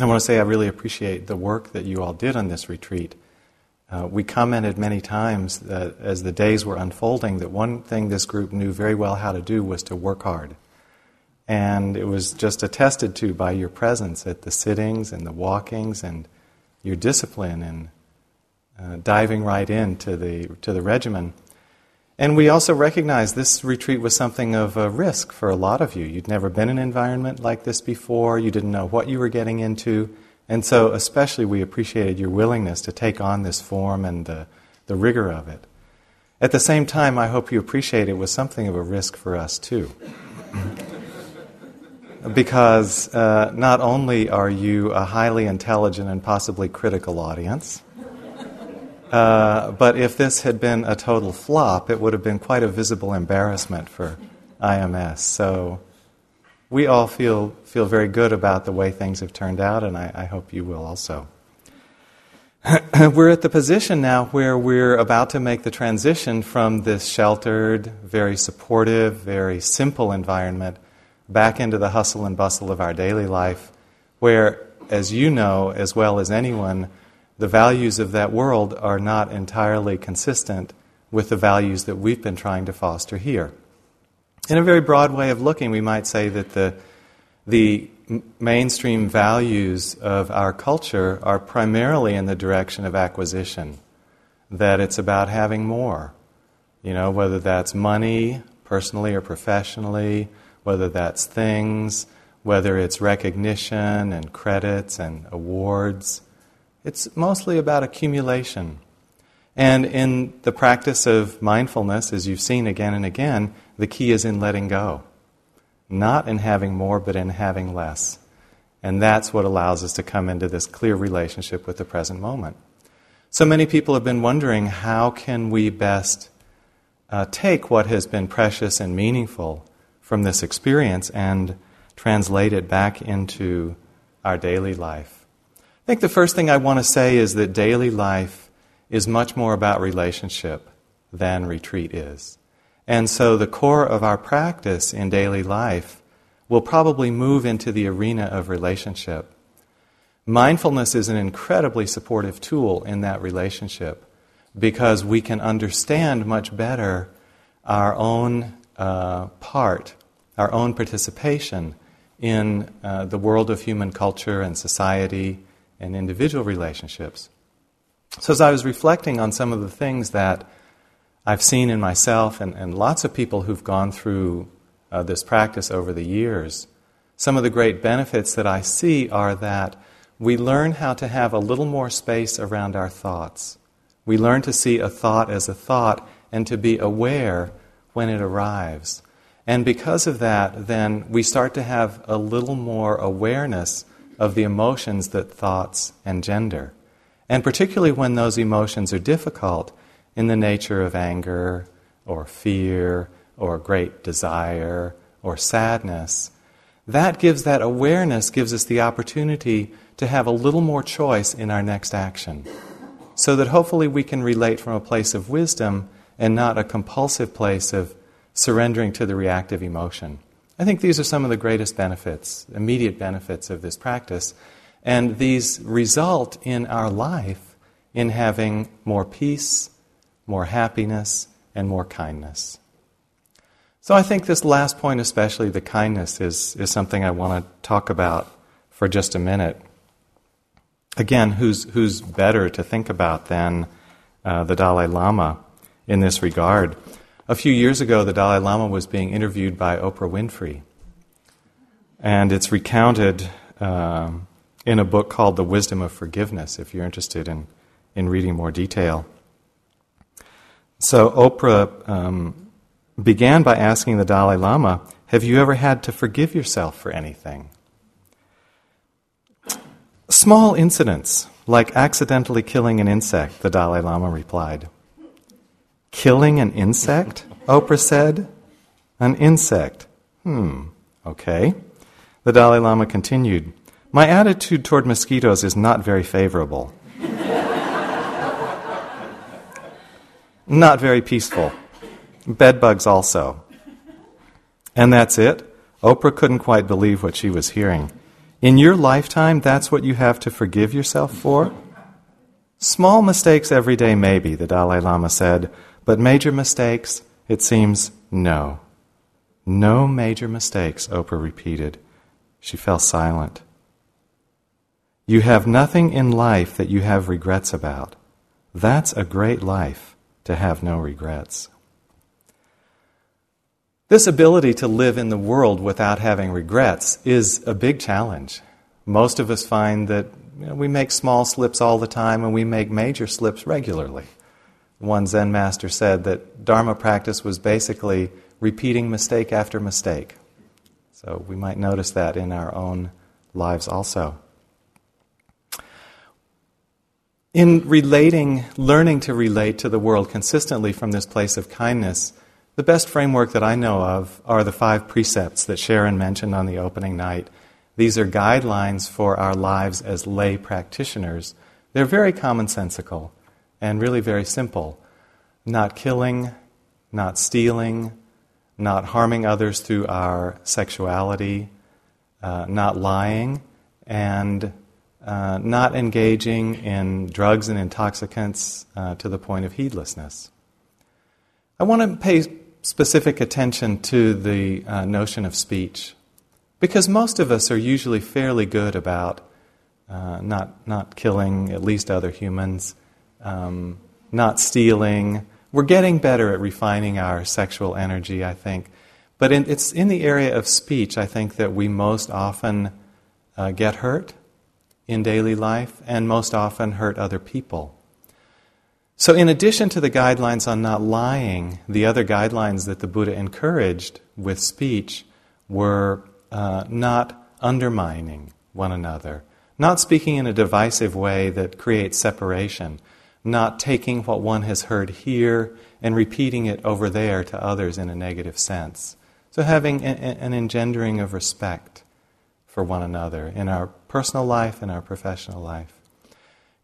I want to say I really appreciate the work that you all did on this retreat. Uh, we commented many times that as the days were unfolding, that one thing this group knew very well how to do was to work hard. And it was just attested to by your presence at the sittings and the walkings and your discipline and uh, diving right into the, to the regimen. And we also recognize this retreat was something of a risk for a lot of you. You'd never been in an environment like this before, you didn't know what you were getting into. And so, especially, we appreciated your willingness to take on this form and the, the rigor of it. At the same time, I hope you appreciate it was something of a risk for us, too. because uh, not only are you a highly intelligent and possibly critical audience, uh, but if this had been a total flop, it would have been quite a visible embarrassment for IMS. So we all feel, feel very good about the way things have turned out, and I, I hope you will also. we're at the position now where we're about to make the transition from this sheltered, very supportive, very simple environment back into the hustle and bustle of our daily life, where, as you know as well as anyone, the values of that world are not entirely consistent with the values that we've been trying to foster here. In a very broad way of looking, we might say that the, the mainstream values of our culture are primarily in the direction of acquisition, that it's about having more. You know, whether that's money, personally or professionally, whether that's things, whether it's recognition and credits and awards. It's mostly about accumulation. And in the practice of mindfulness, as you've seen again and again, the key is in letting go. Not in having more, but in having less. And that's what allows us to come into this clear relationship with the present moment. So many people have been wondering how can we best uh, take what has been precious and meaningful from this experience and translate it back into our daily life. I think the first thing I want to say is that daily life is much more about relationship than retreat is. And so the core of our practice in daily life will probably move into the arena of relationship. Mindfulness is an incredibly supportive tool in that relationship because we can understand much better our own uh, part, our own participation in uh, the world of human culture and society and individual relationships. So, as I was reflecting on some of the things that I've seen in myself and, and lots of people who've gone through uh, this practice over the years, some of the great benefits that I see are that we learn how to have a little more space around our thoughts. We learn to see a thought as a thought and to be aware when it arrives. And because of that, then we start to have a little more awareness of the emotions that thoughts engender. And particularly when those emotions are difficult in the nature of anger or fear or great desire or sadness, that gives that awareness, gives us the opportunity to have a little more choice in our next action. So that hopefully we can relate from a place of wisdom and not a compulsive place of surrendering to the reactive emotion. I think these are some of the greatest benefits, immediate benefits of this practice. And these result in our life in having more peace, more happiness, and more kindness. So I think this last point, especially the kindness, is, is something I want to talk about for just a minute. Again, who's, who's better to think about than uh, the Dalai Lama in this regard? A few years ago, the Dalai Lama was being interviewed by Oprah Winfrey. And it's recounted um, in a book called The Wisdom of Forgiveness, if you're interested in, in reading more detail. So Oprah um, began by asking the Dalai Lama, Have you ever had to forgive yourself for anything? Small incidents, like accidentally killing an insect, the Dalai Lama replied. Killing an insect? Oprah said. An insect. Hmm, okay. The Dalai Lama continued My attitude toward mosquitoes is not very favorable. not very peaceful. Bedbugs also. And that's it? Oprah couldn't quite believe what she was hearing. In your lifetime, that's what you have to forgive yourself for? Small mistakes every day, maybe, the Dalai Lama said, but major mistakes, it seems, no. No major mistakes, Oprah repeated. She fell silent. You have nothing in life that you have regrets about. That's a great life to have no regrets. This ability to live in the world without having regrets is a big challenge. Most of us find that you know, we make small slips all the time and we make major slips regularly. One Zen master said that Dharma practice was basically repeating mistake after mistake. So we might notice that in our own lives also. In relating, learning to relate to the world consistently from this place of kindness, the best framework that I know of are the five precepts that Sharon mentioned on the opening night. These are guidelines for our lives as lay practitioners. They're very commonsensical and really very simple. Not killing, not stealing, not harming others through our sexuality, uh, not lying, and uh, not engaging in drugs and intoxicants uh, to the point of heedlessness. I want to pay specific attention to the uh, notion of speech. Because most of us are usually fairly good about uh, not, not killing at least other humans, um, not stealing. We're getting better at refining our sexual energy, I think. But in, it's in the area of speech, I think, that we most often uh, get hurt in daily life and most often hurt other people. So, in addition to the guidelines on not lying, the other guidelines that the Buddha encouraged with speech were uh, not undermining one another, not speaking in a divisive way that creates separation, not taking what one has heard here and repeating it over there to others in a negative sense. So, having an engendering of respect for one another in our personal life and our professional life.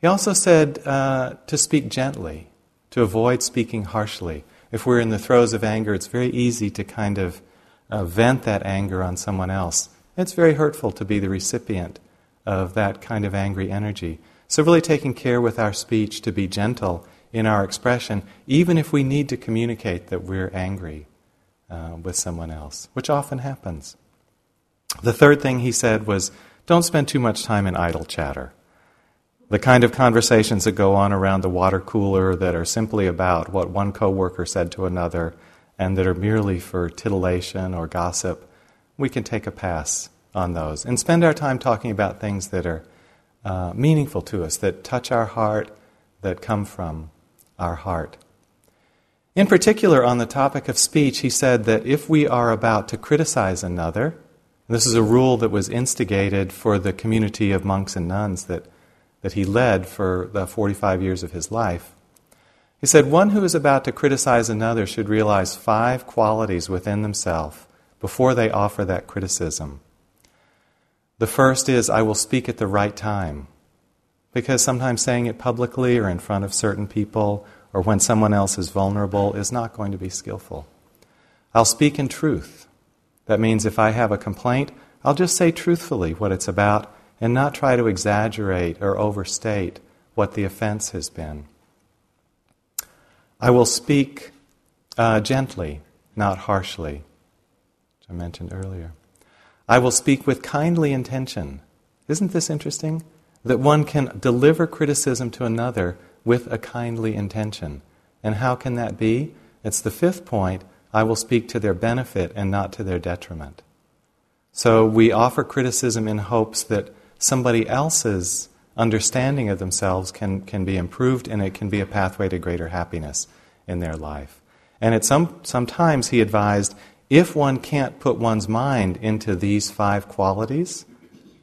He also said uh, to speak gently, to avoid speaking harshly. If we're in the throes of anger, it's very easy to kind of uh, vent that anger on someone else. It's very hurtful to be the recipient of that kind of angry energy. So, really taking care with our speech to be gentle in our expression, even if we need to communicate that we're angry uh, with someone else, which often happens. The third thing he said was don't spend too much time in idle chatter. The kind of conversations that go on around the water cooler that are simply about what one coworker said to another and that are merely for titillation or gossip, we can take a pass on those and spend our time talking about things that are uh, meaningful to us, that touch our heart, that come from our heart. In particular, on the topic of speech, he said that if we are about to criticize another, this is a rule that was instigated for the community of monks and nuns that, that he led for the 45 years of his life. He said, One who is about to criticize another should realize five qualities within themselves before they offer that criticism. The first is, I will speak at the right time. Because sometimes saying it publicly or in front of certain people or when someone else is vulnerable is not going to be skillful. I'll speak in truth. That means if I have a complaint, I'll just say truthfully what it's about and not try to exaggerate or overstate what the offense has been. I will speak uh, gently, not harshly, which I mentioned earlier. I will speak with kindly intention. Isn't this interesting? That one can deliver criticism to another with a kindly intention. And how can that be? It's the fifth point I will speak to their benefit and not to their detriment. So we offer criticism in hopes that somebody else's understanding of themselves can, can be improved and it can be a pathway to greater happiness in their life. And at some, sometimes he advised if one can't put one's mind into these five qualities,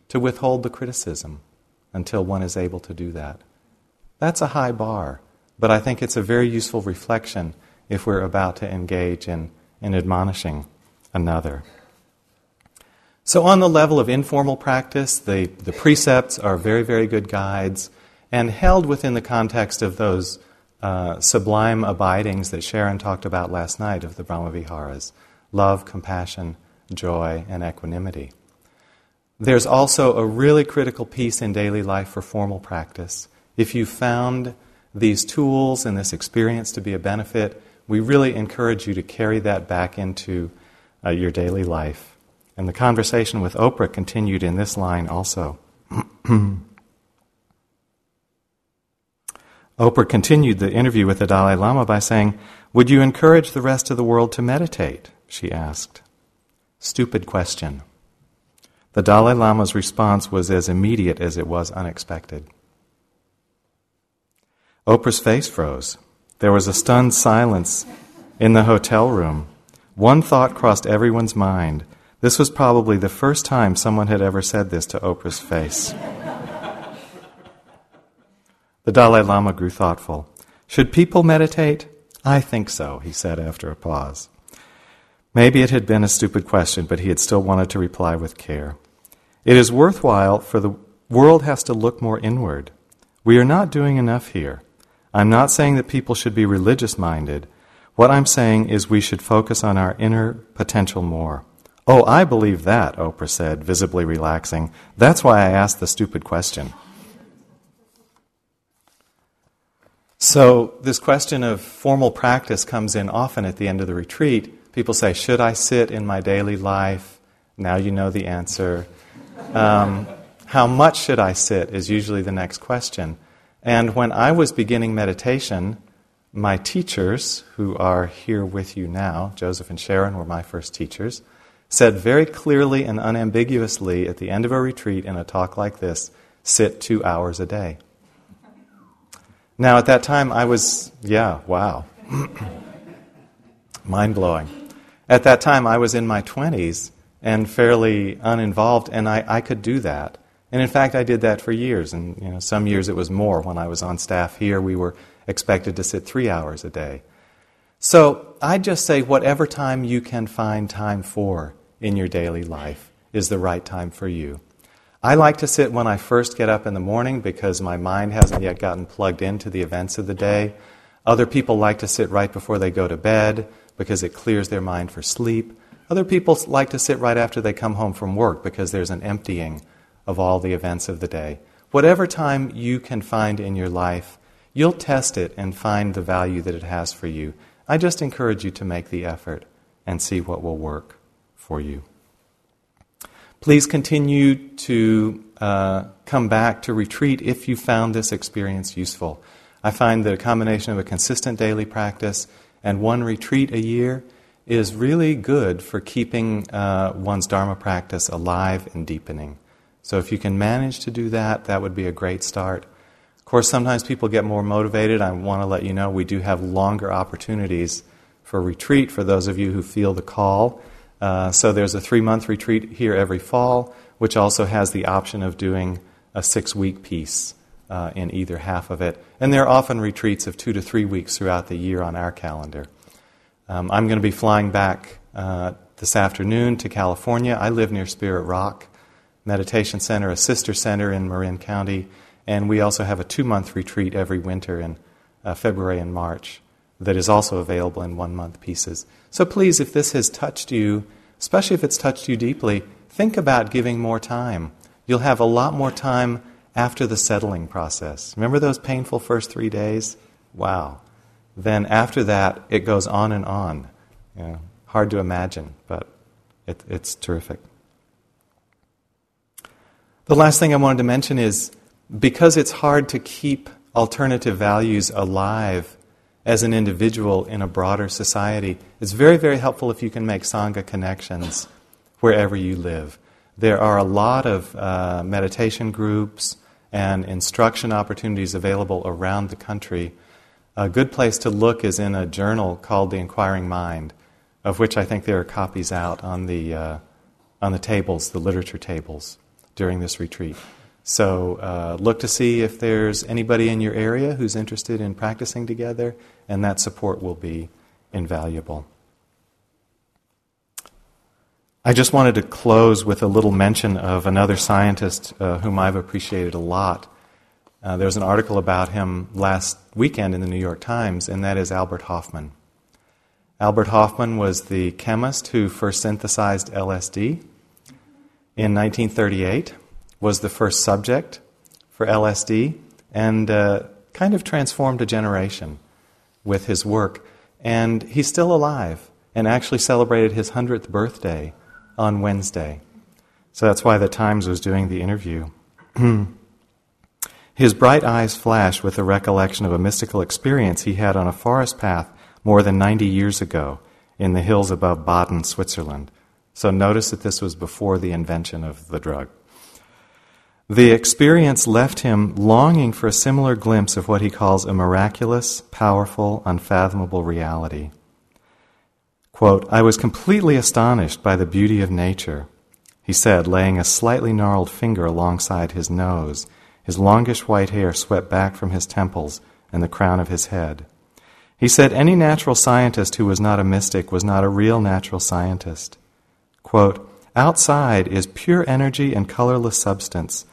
to withhold the criticism until one is able to do that. That's a high bar, but I think it's a very useful reflection if we're about to engage in, in admonishing another. So, on the level of informal practice, the, the precepts are very, very good guides and held within the context of those uh, sublime abidings that Sharon talked about last night of the Brahmaviharas love, compassion, joy, and equanimity. there's also a really critical piece in daily life for formal practice. If you found these tools and this experience to be a benefit, we really encourage you to carry that back into uh, your daily life. And the conversation with Oprah continued in this line also. Oprah continued the interview with the Dalai Lama by saying, Would you encourage the rest of the world to meditate? She asked. Stupid question. The Dalai Lama's response was as immediate as it was unexpected. Oprah's face froze. There was a stunned silence in the hotel room. One thought crossed everyone's mind. This was probably the first time someone had ever said this to Oprah's face. The Dalai Lama grew thoughtful. Should people meditate? I think so, he said after a pause. Maybe it had been a stupid question, but he had still wanted to reply with care. It is worthwhile, for the world has to look more inward. We are not doing enough here. I'm not saying that people should be religious minded. What I'm saying is we should focus on our inner potential more. Oh, I believe that, Oprah said, visibly relaxing. That's why I asked the stupid question. So, this question of formal practice comes in often at the end of the retreat. People say, Should I sit in my daily life? Now you know the answer. Um, how much should I sit is usually the next question. And when I was beginning meditation, my teachers, who are here with you now, Joseph and Sharon were my first teachers, said very clearly and unambiguously at the end of a retreat in a talk like this sit two hours a day. Now, at that time, I was, yeah, wow. Mind blowing. At that time, I was in my 20s and fairly uninvolved, and I, I could do that. And in fact, I did that for years. And you know, some years it was more. When I was on staff here, we were expected to sit three hours a day. So I'd just say whatever time you can find time for in your daily life is the right time for you. I like to sit when I first get up in the morning because my mind hasn't yet gotten plugged into the events of the day. Other people like to sit right before they go to bed because it clears their mind for sleep. Other people like to sit right after they come home from work because there's an emptying of all the events of the day. Whatever time you can find in your life, you'll test it and find the value that it has for you. I just encourage you to make the effort and see what will work for you. Please continue to uh, come back to retreat if you found this experience useful. I find that a combination of a consistent daily practice and one retreat a year is really good for keeping uh, one's Dharma practice alive and deepening. So if you can manage to do that, that would be a great start. Of course, sometimes people get more motivated. I want to let you know we do have longer opportunities for retreat for those of you who feel the call. Uh, so there's a three month retreat here every fall, which also has the option of doing a six week piece uh, in either half of it. And there are often retreats of two to three weeks throughout the year on our calendar. Um, I'm going to be flying back uh, this afternoon to California. I live near Spirit Rock. Meditation Center, a sister center in Marin County, and we also have a two month retreat every winter in uh, February and March that is also available in one month pieces. So please, if this has touched you, especially if it's touched you deeply, think about giving more time. You'll have a lot more time after the settling process. Remember those painful first three days? Wow. Then after that, it goes on and on. You know, hard to imagine, but it, it's terrific. The last thing I wanted to mention is because it's hard to keep alternative values alive as an individual in a broader society, it's very, very helpful if you can make Sangha connections wherever you live. There are a lot of uh, meditation groups and instruction opportunities available around the country. A good place to look is in a journal called The Inquiring Mind, of which I think there are copies out on the, uh, on the tables, the literature tables during this retreat. So uh, look to see if there's anybody in your area who's interested in practicing together, and that support will be invaluable. I just wanted to close with a little mention of another scientist uh, whom I've appreciated a lot. Uh, there was an article about him last weekend in the New York Times, and that is Albert Hofmann. Albert Hofmann was the chemist who first synthesized LSD in 1938, was the first subject for LSD, and uh, kind of transformed a generation with his work. And he's still alive and actually celebrated his 100th birthday on Wednesday. So that's why the Times was doing the interview. his bright eyes flash with the recollection of a mystical experience he had on a forest path more than 90 years ago in the hills above Baden, Switzerland. So notice that this was before the invention of the drug. The experience left him longing for a similar glimpse of what he calls a miraculous, powerful, unfathomable reality. Quote, I was completely astonished by the beauty of nature, he said, laying a slightly gnarled finger alongside his nose. His longish white hair swept back from his temples and the crown of his head. He said any natural scientist who was not a mystic was not a real natural scientist. Quote, Outside is pure energy and colorless substance.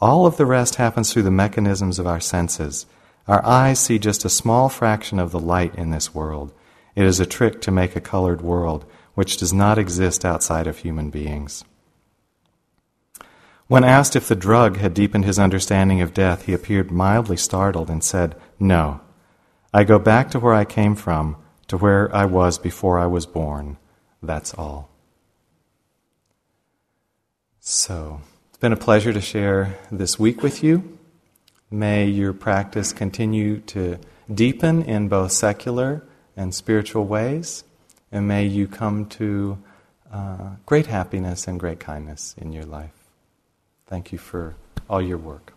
All of the rest happens through the mechanisms of our senses. Our eyes see just a small fraction of the light in this world. It is a trick to make a colored world, which does not exist outside of human beings. When asked if the drug had deepened his understanding of death, he appeared mildly startled and said, No. I go back to where I came from, to where I was before I was born. That's all. So, it's been a pleasure to share this week with you. May your practice continue to deepen in both secular and spiritual ways, and may you come to uh, great happiness and great kindness in your life. Thank you for all your work.